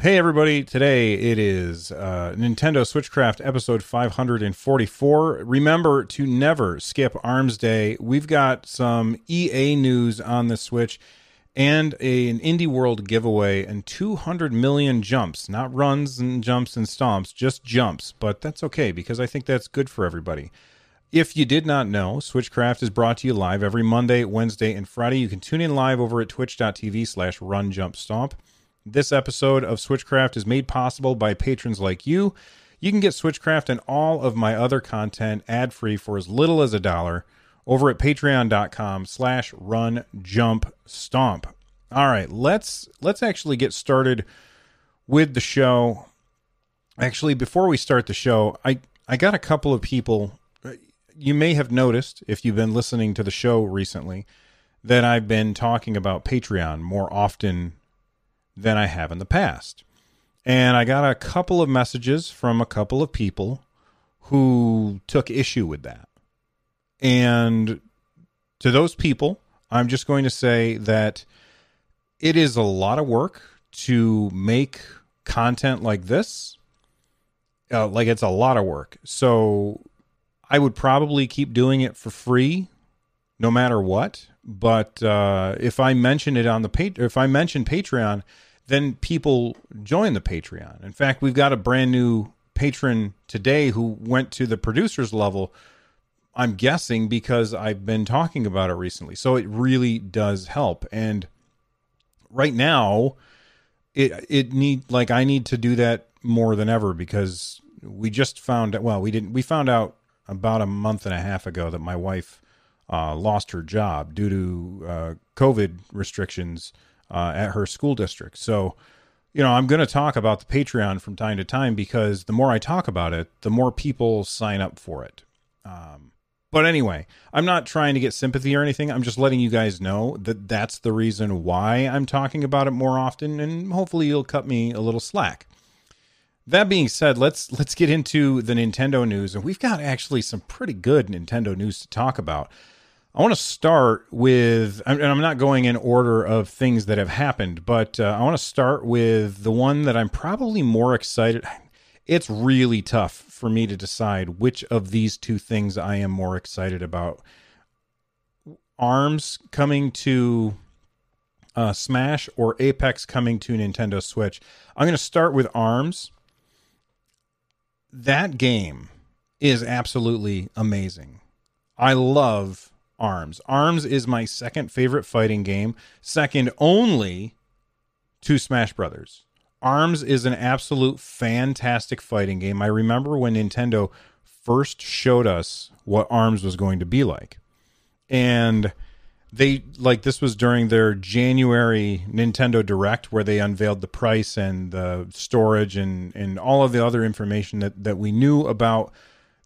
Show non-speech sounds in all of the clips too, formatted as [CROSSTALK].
Hey everybody, today it is uh, Nintendo Switchcraft episode 544. Remember to never skip Arms Day. We've got some EA news on the Switch and a, an Indie World giveaway and 200 million jumps, not runs and jumps and stomps, just jumps. But that's okay because I think that's good for everybody. If you did not know, Switchcraft is brought to you live every Monday, Wednesday, and Friday. You can tune in live over at twitch.tv slash run jump stomp. This episode of Switchcraft is made possible by patrons like you. You can get Switchcraft and all of my other content ad-free for as little as a dollar over at patreon.com slash run jump stomp. All right, let's let's actually get started with the show. Actually, before we start the show, I I got a couple of people you may have noticed if you've been listening to the show recently that I've been talking about Patreon more often than I have in the past. And I got a couple of messages from a couple of people who took issue with that. And to those people, I'm just going to say that it is a lot of work to make content like this. Uh, like it's a lot of work. So I would probably keep doing it for free no matter what. But uh, if I mention it on the if I mention Patreon, then people join the Patreon. In fact, we've got a brand new patron today who went to the producers level. I'm guessing because I've been talking about it recently. So it really does help. And right now, it it need like I need to do that more than ever because we just found well we didn't we found out about a month and a half ago that my wife uh, lost her job due to uh, COVID restrictions uh, at her school district. So, you know, I'm going to talk about the Patreon from time to time because the more I talk about it, the more people sign up for it. Um, but anyway, I'm not trying to get sympathy or anything. I'm just letting you guys know that that's the reason why I'm talking about it more often, and hopefully you'll cut me a little slack. That being said, let's let's get into the Nintendo news, and we've got actually some pretty good Nintendo news to talk about. I want to start with, and I'm not going in order of things that have happened, but uh, I want to start with the one that I'm probably more excited. It's really tough for me to decide which of these two things I am more excited about. ARMS coming to uh, Smash or Apex coming to Nintendo Switch. I'm going to start with ARMS. That game is absolutely amazing. I love Arms. Arms is my second favorite fighting game, second only to Smash Brothers. Arms is an absolute fantastic fighting game. I remember when Nintendo first showed us what Arms was going to be like. And they like this was during their January Nintendo Direct where they unveiled the price and the storage and and all of the other information that that we knew about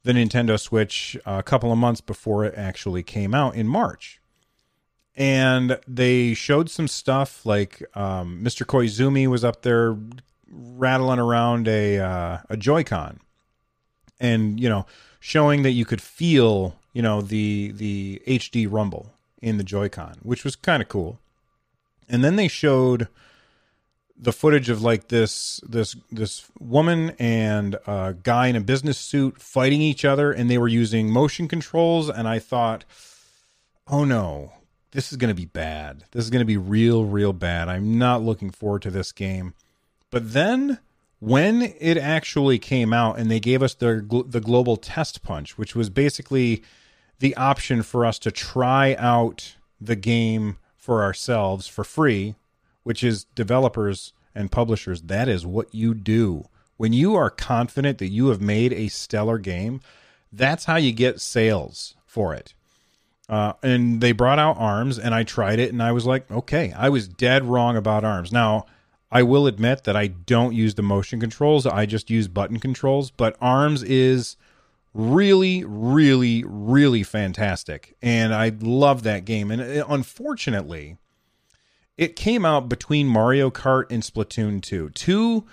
the Nintendo Switch a couple of months before it actually came out in March. And they showed some stuff like um, Mr. Koizumi was up there rattling around a uh, a Joy-Con, and you know, showing that you could feel you know the the HD rumble in the Joy-Con, which was kind of cool. And then they showed the footage of like this this this woman and a guy in a business suit fighting each other and they were using motion controls and I thought oh no this is going to be bad. This is going to be real real bad. I'm not looking forward to this game. But then when it actually came out and they gave us the the global test punch which was basically the option for us to try out the game for ourselves for free which is developers and publishers. That is what you do. When you are confident that you have made a stellar game, that's how you get sales for it. Uh, and they brought out arms, and I tried it, and I was like, okay, I was dead wrong about arms. Now, I will admit that I don't use the motion controls, I just use button controls, but arms is really, really, really fantastic. And I love that game. And uh, unfortunately, it came out between Mario Kart and Splatoon 2. Two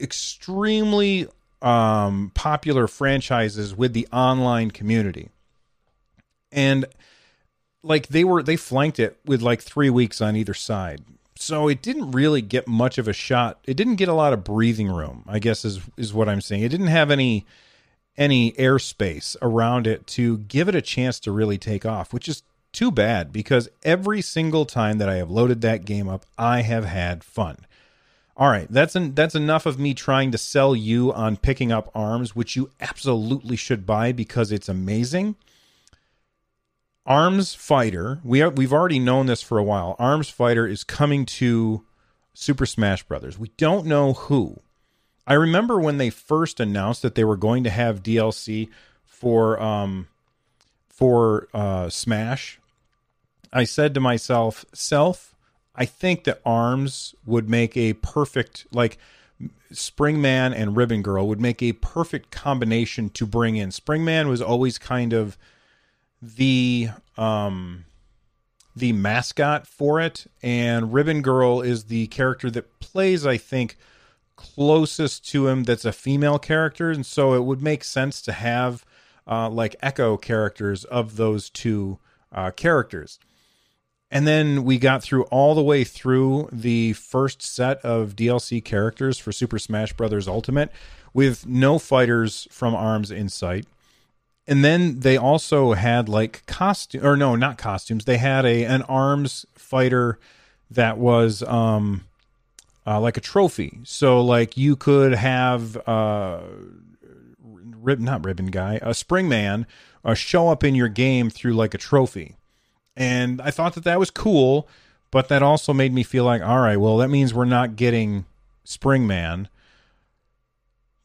extremely um, popular franchises with the online community. And like they were they flanked it with like three weeks on either side so it didn't really get much of a shot it didn't get a lot of breathing room i guess is is what i'm saying it didn't have any any airspace around it to give it a chance to really take off which is too bad because every single time that i have loaded that game up i have had fun all right, that's that's enough of me trying to sell you on picking up arms, which you absolutely should buy because it's amazing. Arms Fighter, we are, we've already known this for a while. Arms Fighter is coming to Super Smash Brothers. We don't know who. I remember when they first announced that they were going to have DLC for um for uh Smash. I said to myself, "Self, I think that Arms would make a perfect like Springman and Ribbon Girl would make a perfect combination to bring in. Springman was always kind of the um the mascot for it and Ribbon Girl is the character that plays I think closest to him that's a female character and so it would make sense to have uh, like echo characters of those two uh, characters and then we got through all the way through the first set of DLC characters for Super Smash Bros. Ultimate with no fighters from ARMS in sight. And then they also had like costume or no, not costumes. They had a an ARMS fighter that was um uh, like a trophy. So like you could have uh rib not ribbon guy, a springman uh, show up in your game through like a trophy and I thought that that was cool, but that also made me feel like, all right, well, that means we're not getting Springman.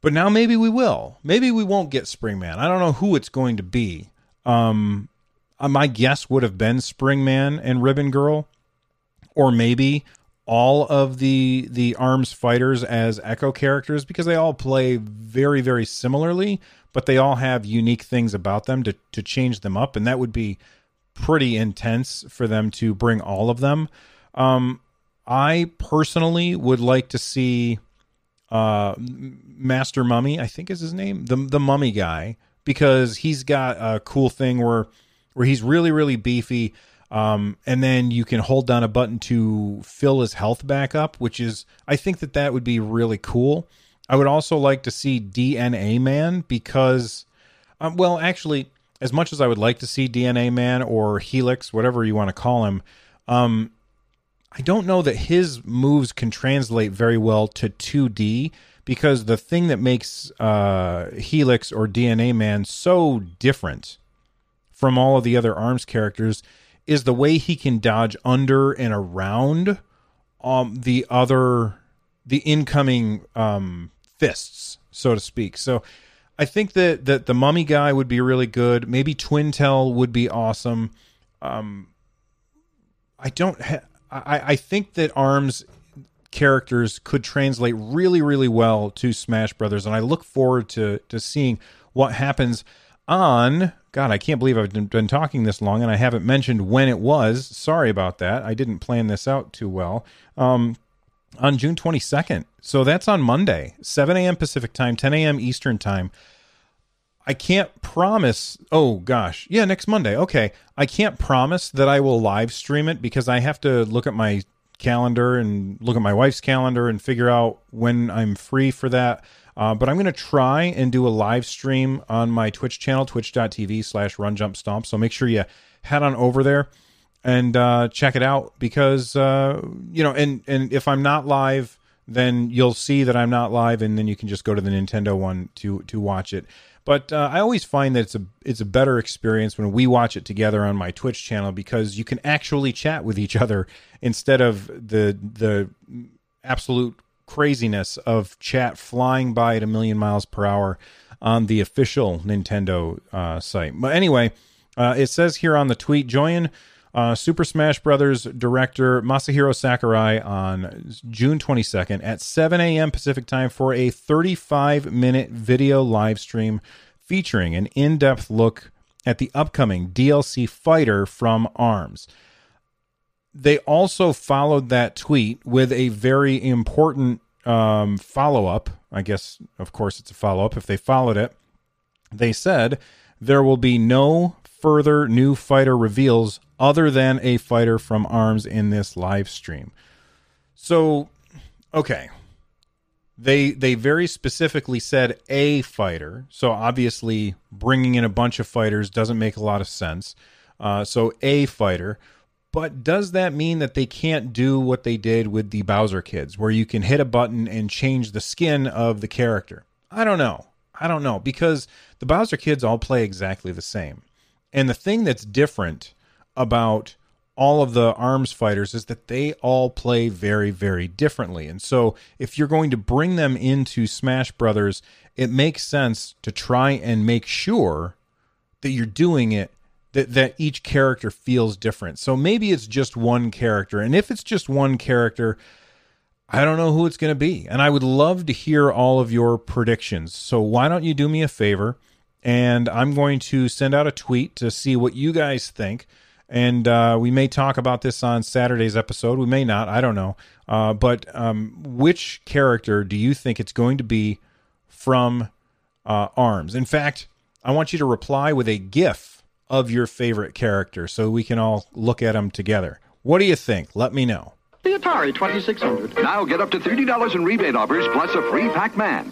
But now maybe we will. Maybe we won't get Springman. I don't know who it's going to be. Um, uh, my guess would have been Springman and Ribbon Girl, or maybe all of the the arms fighters as echo characters because they all play very very similarly but they all have unique things about them to to change them up and that would be pretty intense for them to bring all of them. Um, I personally would like to see uh, Master Mummy, I think is his name, the the Mummy guy, because he's got a cool thing where where he's really really beefy. Um, and then you can hold down a button to fill his health back up, which is I think that that would be really cool. I would also like to see DNA Man because, um, well, actually, as much as I would like to see DNA Man or Helix, whatever you want to call him, um, I don't know that his moves can translate very well to 2D because the thing that makes uh, Helix or DNA Man so different from all of the other ARMS characters is the way he can dodge under and around um, the other the incoming um, fists, so to speak. So I think that that the mummy guy would be really good. Maybe Twintelle would be awesome. Um, I don't. Ha- I I think that Arms characters could translate really really well to Smash Brothers, and I look forward to to seeing what happens on. God, I can't believe I've been, talking this long, and I haven't mentioned when it was. Sorry about that. I didn't plan this out too well. Um, on June 22nd. So that's on Monday, 7 a.m. Pacific time, 10 a.m. Eastern time. I can't promise. Oh gosh, yeah, next Monday. Okay, I can't promise that I will live stream it because I have to look at my calendar and look at my wife's calendar and figure out when I'm free for that. Uh, but I'm going to try and do a live stream on my Twitch channel, twitch.tv slash run jump stomp. So make sure you head on over there and uh, check it out because uh, you know, and and if I'm not live, then you'll see that I'm not live, and then you can just go to the Nintendo one to to watch it. But uh, I always find that it's a it's a better experience when we watch it together on my Twitch channel because you can actually chat with each other instead of the the absolute craziness of chat flying by at a million miles per hour on the official Nintendo uh, site. But anyway, uh, it says here on the tweet, join uh, Super Smash Brothers director Masahiro Sakurai on June 22nd at 7 a.m. Pacific time for a 35 minute video live stream featuring an in depth look at the upcoming DLC fighter from ARMS. They also followed that tweet with a very important um, follow up. I guess, of course, it's a follow up if they followed it. They said there will be no further new fighter reveals other than a fighter from ARMS in this live stream. So, okay. They they very specifically said a fighter. So obviously bringing in a bunch of fighters doesn't make a lot of sense. Uh, so a fighter. But does that mean that they can't do what they did with the Bowser kids, where you can hit a button and change the skin of the character? I don't know. I don't know because the Bowser kids all play exactly the same. And the thing that's different about all of the arms fighters is that they all play very very differently. And so if you're going to bring them into Smash Brothers, it makes sense to try and make sure that you're doing it that that each character feels different. So maybe it's just one character. And if it's just one character, I don't know who it's going to be. And I would love to hear all of your predictions. So why don't you do me a favor? And I'm going to send out a tweet to see what you guys think. And uh, we may talk about this on Saturday's episode. We may not. I don't know. Uh, but um, which character do you think it's going to be from uh, ARMS? In fact, I want you to reply with a GIF of your favorite character so we can all look at them together. What do you think? Let me know. The Atari 2600. Now get up to $30 in rebate offers plus a free Pac-Man.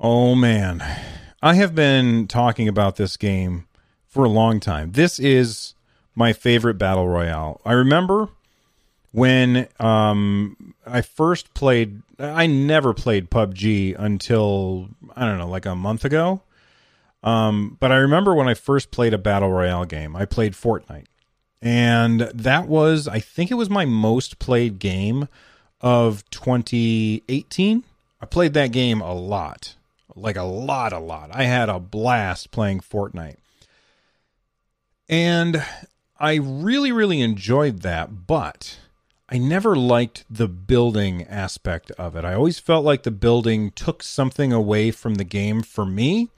Oh man, I have been talking about this game for a long time. This is my favorite battle royale. I remember when um, I first played. I never played PUBG until I don't know, like a month ago. Um, but I remember when I first played a battle royale game. I played Fortnite, and that was I think it was my most played game of 2018. I played that game a lot like a lot, a lot. I had a blast playing Fortnite. And I really, really enjoyed that, but I never liked the building aspect of it. I always felt like the building took something away from the game for me.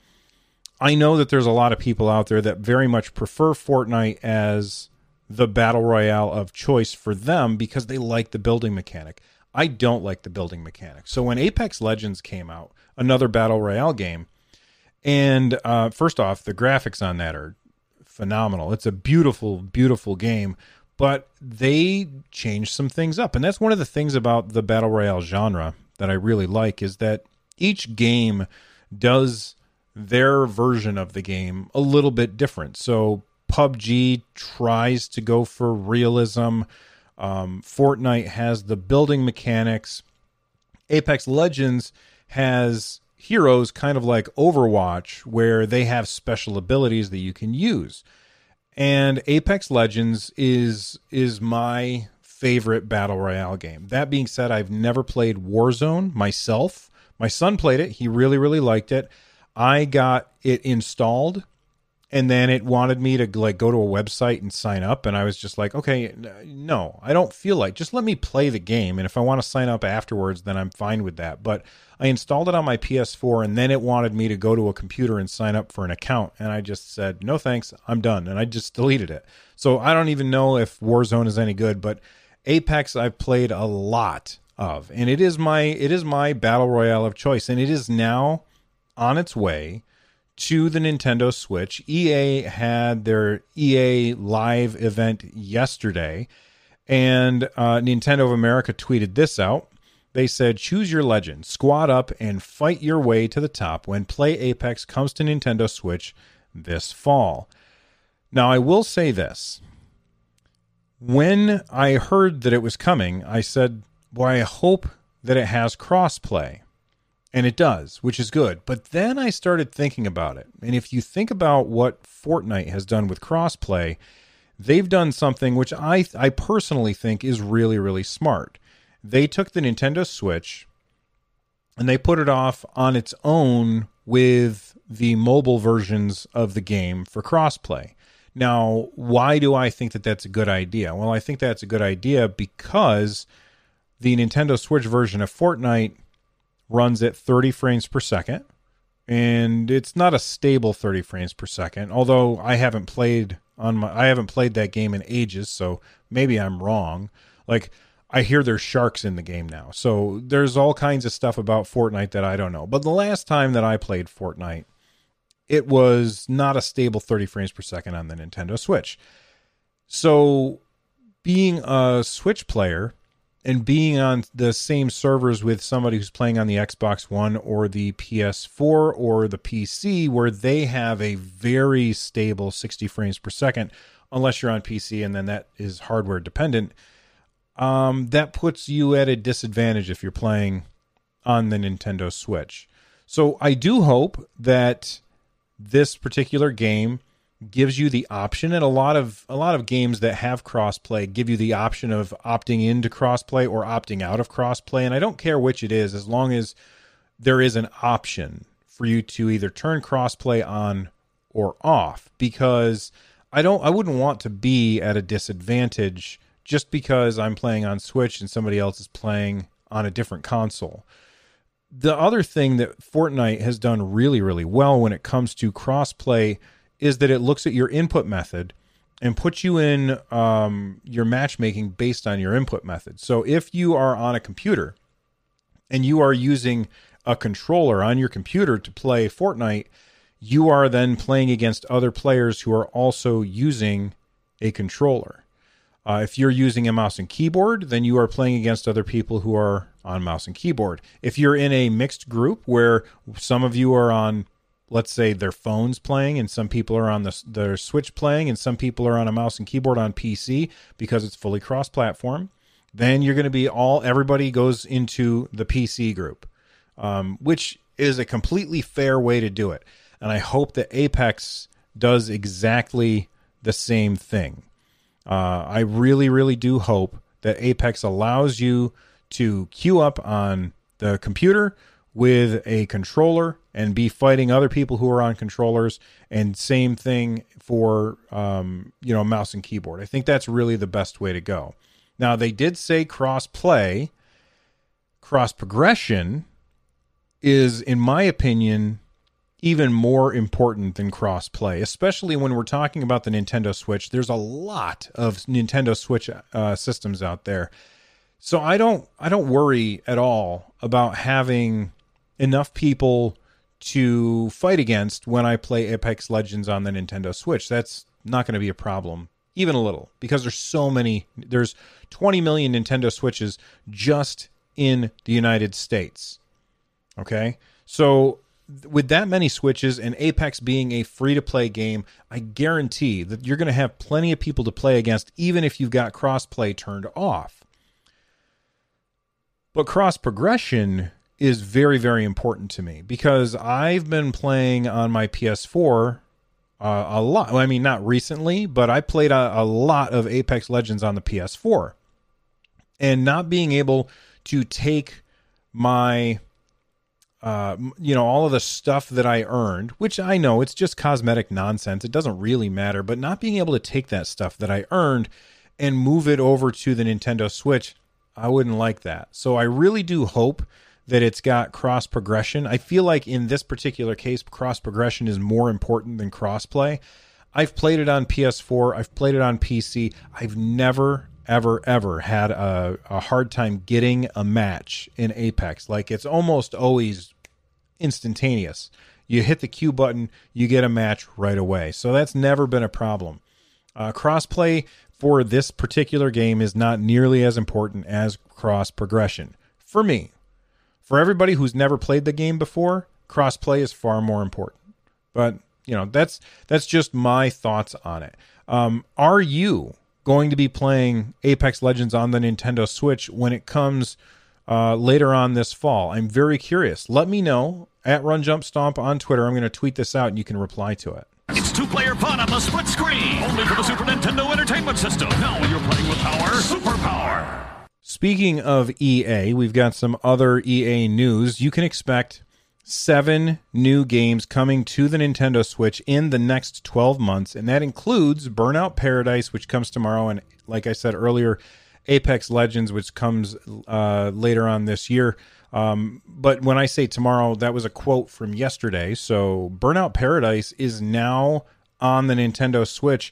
I know that there's a lot of people out there that very much prefer Fortnite as the battle royale of choice for them because they like the building mechanic. I don't like the building mechanic. So when Apex Legends came out, another battle royale game, and uh, first off, the graphics on that are phenomenal. It's a beautiful, beautiful game, but they changed some things up, and that's one of the things about the battle royale genre that I really like is that each game does their version of the game a little bit different. So PUBG tries to go for realism. Um, Fortnite has the building mechanics. Apex Legends has heroes kind of like Overwatch, where they have special abilities that you can use. And Apex Legends is is my favorite battle royale game. That being said, I've never played Warzone myself. My son played it. He really really liked it. I got it installed and then it wanted me to like go to a website and sign up and i was just like okay no i don't feel like just let me play the game and if i want to sign up afterwards then i'm fine with that. But i installed it on my ps4 and then it wanted me to go to a computer and sign up for an account and i just said no thanks i'm done and i just deleted it. So i don't even know if warzone is any good but apex i've played a lot of and it is my it is my battle royale of choice and it is now on its way to the Nintendo Switch. EA had their EA Live event yesterday, and uh, Nintendo of America tweeted this out. They said, Choose your legend, squad up, and fight your way to the top when Play Apex comes to Nintendo Switch this fall. Now, I will say this. When I heard that it was coming, I said, Boy, I hope that it has crossplay and it does, which is good. But then I started thinking about it. And if you think about what Fortnite has done with crossplay, they've done something which I I personally think is really really smart. They took the Nintendo Switch and they put it off on its own with the mobile versions of the game for crossplay. Now, why do I think that that's a good idea? Well, I think that's a good idea because the Nintendo Switch version of Fortnite runs at 30 frames per second, and it's not a stable 30 frames per second. Although I haven't played on my, I haven't played that game in ages, so maybe I'm wrong. Like I hear there's sharks in the game now, so there's all kinds of stuff about Fortnite that I don't know. But the last time that I played Fortnite, it was not a stable 30 frames per second on the Nintendo Switch. So, being a Switch player and being on the same servers with somebody who's playing on the Xbox One or the PS4 or the PC, where they have a very stable 60 frames per second, unless you're on PC and then that is hardware dependent, um, that puts you at a disadvantage if you're playing on the Nintendo Switch. So I do hope that this particular game gives you the option and a lot of a lot of games that have crossplay give you the option of opting into crossplay or opting out of crossplay and I don't care which it is as long as there is an option for you to either turn crossplay on or off because I don't I wouldn't want to be at a disadvantage just because I'm playing on Switch and somebody else is playing on a different console. The other thing that Fortnite has done really, really well when it comes to crossplay is that it looks at your input method and puts you in um, your matchmaking based on your input method. So if you are on a computer and you are using a controller on your computer to play Fortnite, you are then playing against other players who are also using a controller. Uh, if you're using a mouse and keyboard, then you are playing against other people who are on mouse and keyboard. If you're in a mixed group where some of you are on, let's say, their phones playing, and some people are on the, their Switch playing, and some people are on a mouse and keyboard on PC because it's fully cross platform, then you're going to be all, everybody goes into the PC group, um, which is a completely fair way to do it. And I hope that Apex does exactly the same thing. Uh, I really, really do hope that Apex allows you to queue up on the computer with a controller and be fighting other people who are on controllers. And same thing for um, you know mouse and keyboard. I think that's really the best way to go. Now they did say cross play cross progression is in my opinion even more important than cross play, especially when we're talking about the Nintendo Switch. There's a lot of Nintendo Switch uh, systems out there, so I don't I don't worry at all about having enough people to fight against when I play Apex Legends on the Nintendo Switch. That's not going to be a problem, even a little, because there's so many. There's 20 million Nintendo Switches just in the United States. Okay, so with that many switches and Apex being a free to play game, I guarantee that you're going to have plenty of people to play against, even if you've got crossplay turned off. But cross progression is very, very important to me because I've been playing on my PS4 uh, a lot. I mean, not recently, but I played a, a lot of Apex Legends on the PS4. And not being able to take my uh, you know, all of the stuff that I earned, which I know it's just cosmetic nonsense. It doesn't really matter, but not being able to take that stuff that I earned and move it over to the Nintendo Switch, I wouldn't like that. So I really do hope that it's got cross progression. I feel like in this particular case, cross progression is more important than cross play. I've played it on PS4, I've played it on PC. I've never ever ever had a, a hard time getting a match in apex like it's almost always instantaneous you hit the q button you get a match right away so that's never been a problem uh, crossplay for this particular game is not nearly as important as cross progression for me for everybody who's never played the game before crossplay is far more important but you know that's that's just my thoughts on it um, are you going to be playing Apex Legends on the Nintendo Switch when it comes uh, later on this fall. I'm very curious. Let me know at Run Jump Stomp on Twitter. I'm going to tweet this out and you can reply to it. It's two-player fun on the split screen, only for the Super Nintendo Entertainment System. Now you're playing with power, superpower. Speaking of EA, we've got some other EA news. You can expect seven new games coming to the Nintendo Switch in the next 12 months, and that includes Burnout Paradise, which comes tomorrow, and like I said earlier, Apex Legends, which comes uh, later on this year. Um, but when I say tomorrow, that was a quote from yesterday. So Burnout Paradise is now on the Nintendo Switch.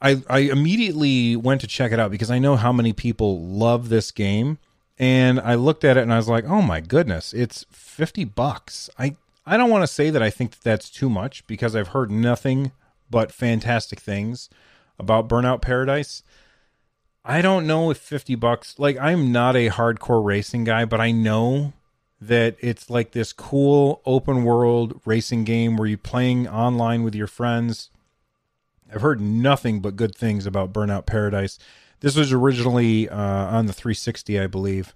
I, I immediately went to check it out because I know how many people love this game. And I looked at it and I was like, oh my goodness, it's 50 bucks. I, I don't want to say that I think that that's too much because I've heard nothing but fantastic things about Burnout Paradise. I don't know if 50 bucks, like, I'm not a hardcore racing guy, but I know that it's like this cool open world racing game where you're playing online with your friends. I've heard nothing but good things about Burnout Paradise. This was originally uh, on the 360, I believe.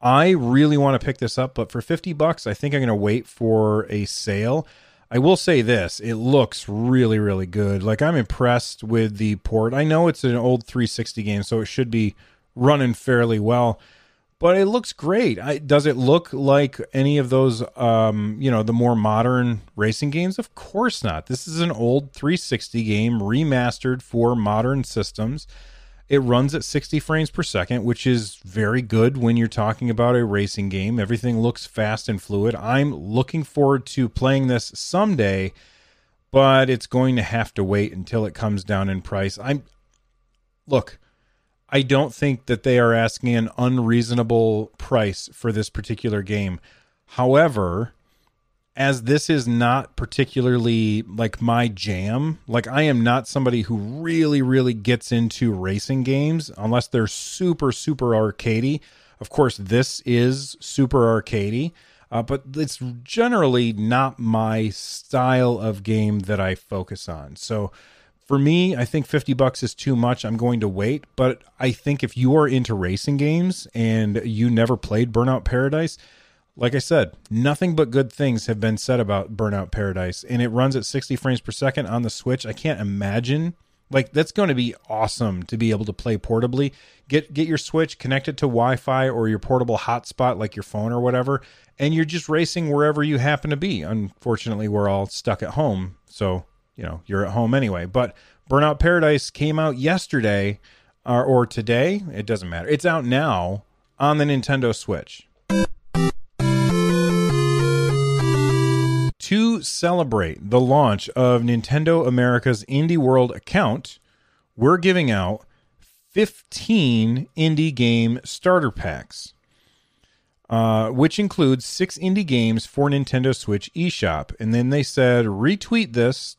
I really want to pick this up, but for 50 bucks, I think I'm going to wait for a sale. I will say this, it looks really really good. Like I'm impressed with the port. I know it's an old 360 game, so it should be running fairly well, but it looks great. I, does it look like any of those um, you know, the more modern racing games? Of course not. This is an old 360 game remastered for modern systems. It runs at 60 frames per second, which is very good when you're talking about a racing game. Everything looks fast and fluid. I'm looking forward to playing this someday, but it's going to have to wait until it comes down in price. I'm look, I don't think that they are asking an unreasonable price for this particular game. However, as this is not particularly like my jam, like I am not somebody who really, really gets into racing games unless they're super, super arcadey. Of course, this is super arcadey, uh, but it's generally not my style of game that I focus on. So for me, I think 50 bucks is too much. I'm going to wait, but I think if you are into racing games and you never played Burnout Paradise, like I said, nothing but good things have been said about Burnout Paradise, and it runs at 60 frames per second on the Switch. I can't imagine. Like that's going to be awesome to be able to play portably. Get get your Switch, connect it to Wi-Fi or your portable hotspot like your phone or whatever, and you're just racing wherever you happen to be. Unfortunately, we're all stuck at home, so you know you're at home anyway. But Burnout Paradise came out yesterday or, or today. It doesn't matter. It's out now on the Nintendo Switch. to celebrate the launch of Nintendo America's Indie World account, we're giving out 15 indie game starter packs, uh, which includes six indie games for Nintendo Switch eShop. And then they said retweet this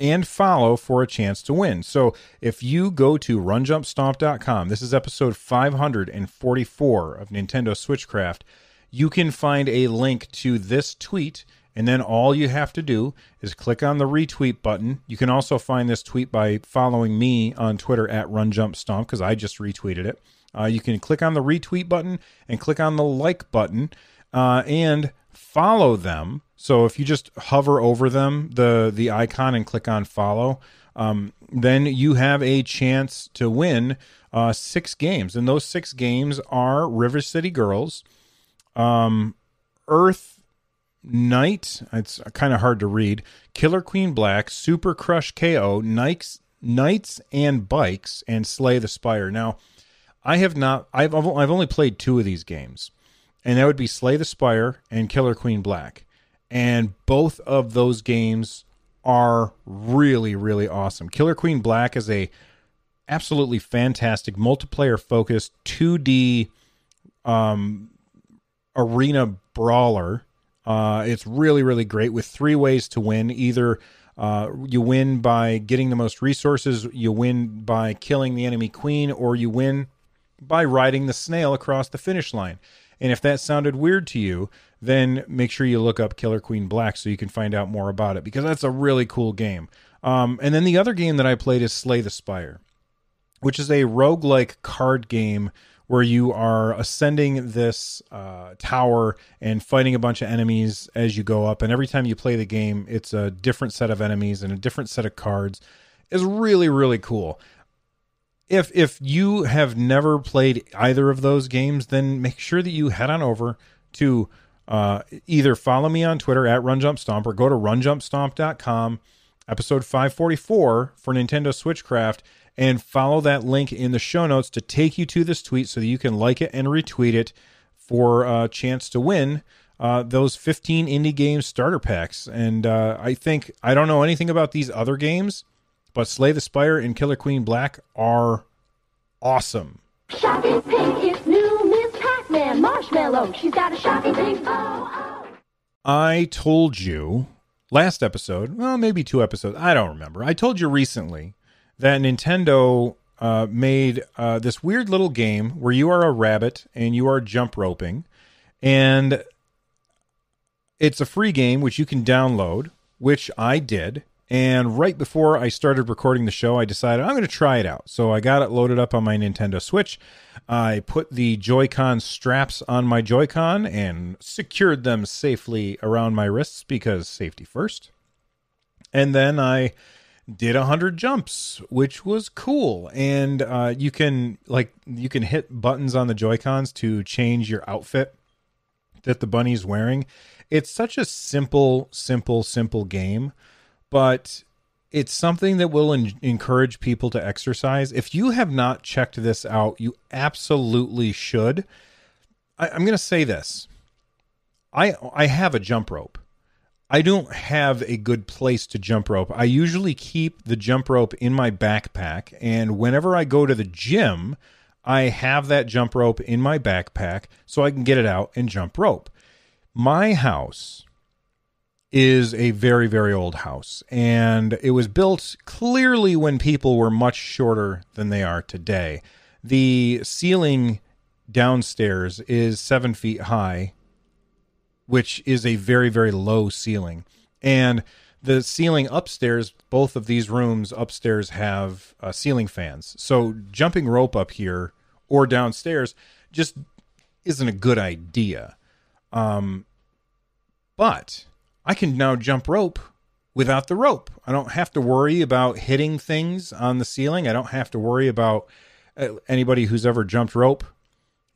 and follow for a chance to win. So if you go to runjumpstomp.com, this is episode 544 of Nintendo Switchcraft, you can find a link to this tweet and then all you have to do is click on the retweet button. You can also find this tweet by following me on Twitter at RunJumpStomp because I just retweeted it. Uh, you can click on the retweet button and click on the like button uh, and follow them. So if you just hover over them, the the icon, and click on follow, um, then you have a chance to win uh, six games, and those six games are River City Girls, um, Earth Knight, it's kind of hard to read. Killer Queen Black, Super Crush KO, Knights, Knights and Bikes, and Slay the Spire. Now, I have not. I've I've only played two of these games, and that would be Slay the Spire and Killer Queen Black, and both of those games are really really awesome. Killer Queen Black is a absolutely fantastic multiplayer focused 2D um, arena brawler uh, it's really, really great with three ways to win. Either uh, you win by getting the most resources, you win by killing the enemy queen, or you win by riding the snail across the finish line. And if that sounded weird to you, then make sure you look up Killer Queen Black so you can find out more about it because that's a really cool game. Um, and then the other game that I played is Slay the Spire, which is a roguelike card game where you are ascending this uh, tower and fighting a bunch of enemies as you go up. And every time you play the game, it's a different set of enemies and a different set of cards. Is really really cool. If if you have never played either of those games, then make sure that you head on over to uh, either follow me on Twitter at RunJumpStomp or go to runjumpstomp.com, episode 544 for Nintendo Switchcraft, and follow that link in the show notes to take you to this tweet so that you can like it and retweet it for a chance to win uh, those 15 indie games starter packs. And uh, I think, I don't know anything about these other games, but Slay the Spire and Killer Queen Black are awesome. Shocking pink is new Miss Pac-Man Marshmallow. She's got a shocking pink. Oh, oh. I told you last episode, well, maybe two episodes, I don't remember. I told you recently that Nintendo uh, made uh, this weird little game where you are a rabbit and you are jump roping. And it's a free game which you can download, which I did. And right before I started recording the show, I decided I'm going to try it out. So I got it loaded up on my Nintendo Switch. I put the Joy-Con straps on my Joy-Con and secured them safely around my wrists because safety first. And then I did a hundred jumps, which was cool. And uh, you can like you can hit buttons on the Joy Cons to change your outfit that the bunny's wearing. It's such a simple, simple, simple game, but it's something that will en- encourage people to exercise. If you have not checked this out, you absolutely should. I, I'm going to say this. I I have a jump rope. I don't have a good place to jump rope. I usually keep the jump rope in my backpack, and whenever I go to the gym, I have that jump rope in my backpack so I can get it out and jump rope. My house is a very, very old house, and it was built clearly when people were much shorter than they are today. The ceiling downstairs is seven feet high which is a very very low ceiling. And the ceiling upstairs both of these rooms upstairs have uh, ceiling fans. So jumping rope up here or downstairs just isn't a good idea. Um but i can now jump rope without the rope i don't have to worry about hitting things on the ceiling i don't have to worry about uh, anybody who's ever jumped rope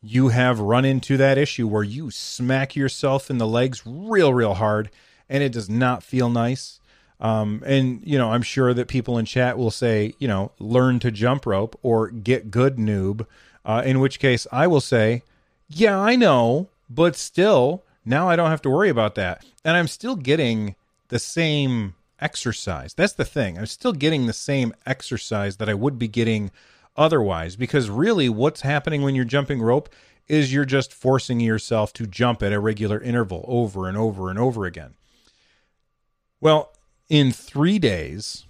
you have run into that issue where you smack yourself in the legs real, real hard, and it does not feel nice. Um, and you know, I'm sure that people in chat will say, you know, learn to jump rope or get good noob. Uh, in which case, I will say, yeah, I know, but still, now I don't have to worry about that, and I'm still getting the same exercise. That's the thing. I'm still getting the same exercise that I would be getting otherwise because really what's happening when you're jumping rope is you're just forcing yourself to jump at a regular interval over and over and over again. Well, in 3 days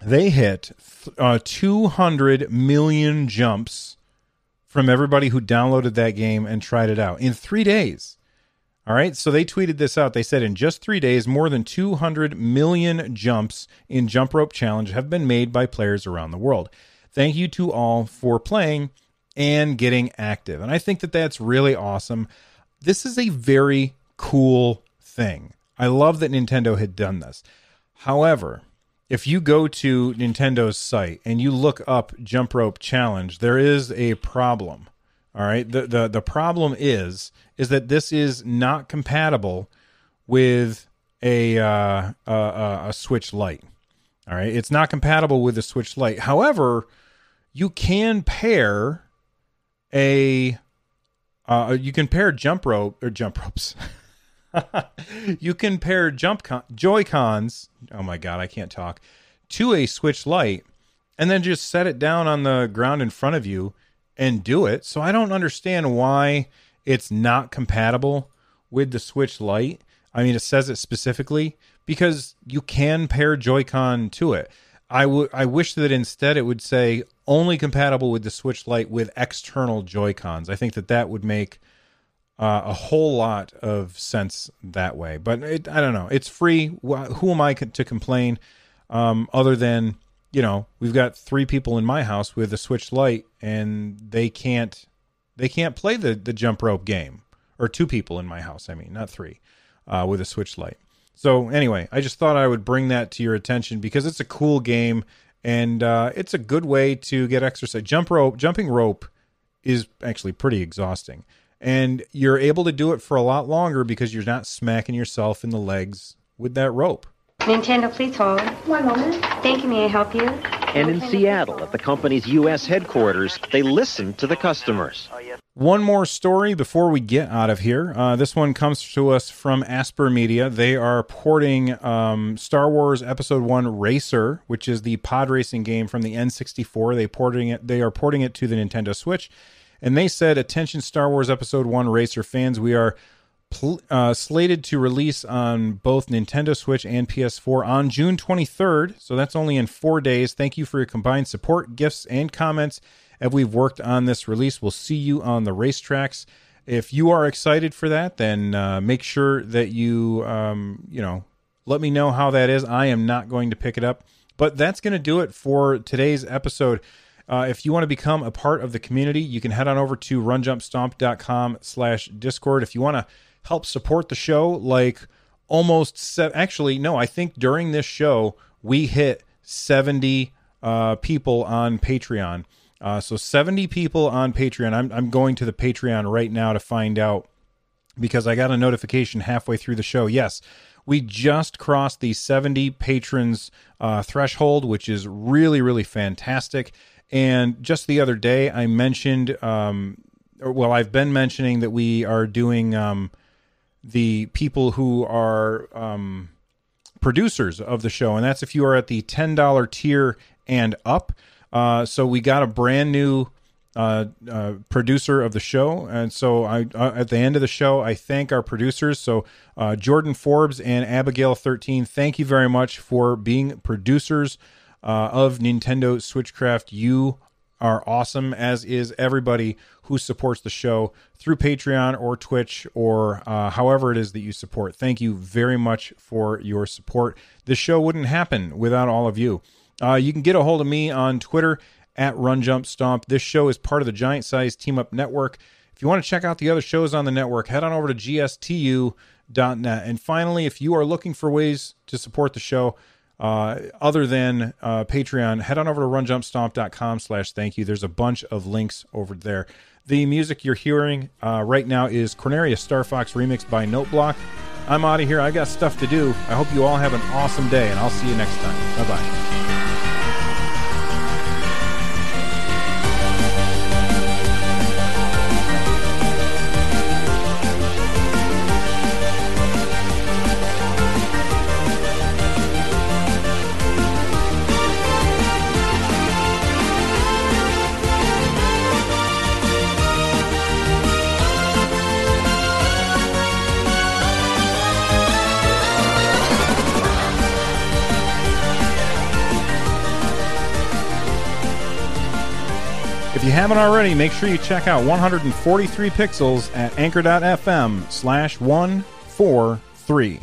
they hit uh, 200 million jumps from everybody who downloaded that game and tried it out in 3 days. All right, so they tweeted this out. They said in just three days, more than 200 million jumps in Jump Rope Challenge have been made by players around the world. Thank you to all for playing and getting active. And I think that that's really awesome. This is a very cool thing. I love that Nintendo had done this. However, if you go to Nintendo's site and you look up Jump Rope Challenge, there is a problem. All right. The the the problem is is that this is not compatible with a uh, a, a Switch Lite. All right. It's not compatible with the Switch Lite. However, you can pair a uh, you can pair jump rope or jump ropes. [LAUGHS] you can pair jump con- Joy Cons. Oh my god, I can't talk. To a Switch Lite, and then just set it down on the ground in front of you and do it. So I don't understand why it's not compatible with the Switch Lite. I mean, it says it specifically because you can pair Joy-Con to it. I would I wish that instead it would say only compatible with the Switch Lite with external Joy Cons. I think that that would make uh, a whole lot of sense that way. But it, I don't know. It's free. Who am I to complain? Um, other than you know, we've got three people in my house with a Switch Lite, and they can't they can't play the the jump rope game. Or two people in my house. I mean, not three, uh, with a Switch Lite. So anyway, I just thought I would bring that to your attention because it's a cool game and uh, it's a good way to get exercise. Jump rope, jumping rope is actually pretty exhausting, and you're able to do it for a lot longer because you're not smacking yourself in the legs with that rope. Nintendo, please hold. One moment. Thank you. May I help you? And in Seattle, at the company's U.S. headquarters, they listen to the customers. One more story before we get out of here. Uh, this one comes to us from Aspyr Media. They are porting um, Star Wars Episode One Racer, which is the pod racing game from the N64. They porting it. They are porting it to the Nintendo Switch, and they said, "Attention, Star Wars Episode One Racer fans, we are." Pl- Uh, slated to release on both Nintendo Switch and PS4 on June 23rd. So that's only in four days. Thank you for your combined support, gifts, and comments as we've worked on this release. We'll see you on the racetracks. If you are excited for that, then uh, make sure that you, um, you know, let me know how that is. I am not going to pick it up, but that's going to do it for today's episode. Uh, if you want to become a part of the community, you can head on over to runjumpstomp.com slash discord. If you want to help support the show, like almost se- actually, no, I think during this show, we hit 70 uh, people on Patreon. Uh, so 70 people on Patreon. I'm, I'm going to the Patreon right now to find out because I got a notification halfway through the show. Yes, we just crossed the 70 patrons uh, threshold, which is really, really fantastic. And just the other day, I mentioned, um, well, I've been mentioning that we are doing um, the people who are um, producers of the show, and that's if you are at the $10 tier and up. Uh, so we got a brand new uh, uh, producer of the show, and so I uh, at the end of the show I thank our producers. So uh, Jordan Forbes and Abigail Thirteen, thank you very much for being producers uh, of Nintendo Switchcraft. You are awesome, as is everybody who supports the show through Patreon or Twitch or uh, however it is that you support. Thank you very much for your support. This show wouldn't happen without all of you. Uh, you can get a hold of me on Twitter at Run Jump Stomp. This show is part of the Giant Size Team Up Network. If you want to check out the other shows on the network, head on over to gstu.net. And finally, if you are looking for ways to support the show uh, other than uh, Patreon, head on over to runjumpstomp.com slash thank you. There's a bunch of links over there. The music you're hearing uh, right now is Corneria Star Fox by Noteblock. I'm out of here. I got stuff to do. I hope you all have an awesome day, and I'll see you next time. Bye bye. Haven't already, make sure you check out 143 Pixels at anchor.fm slash 143.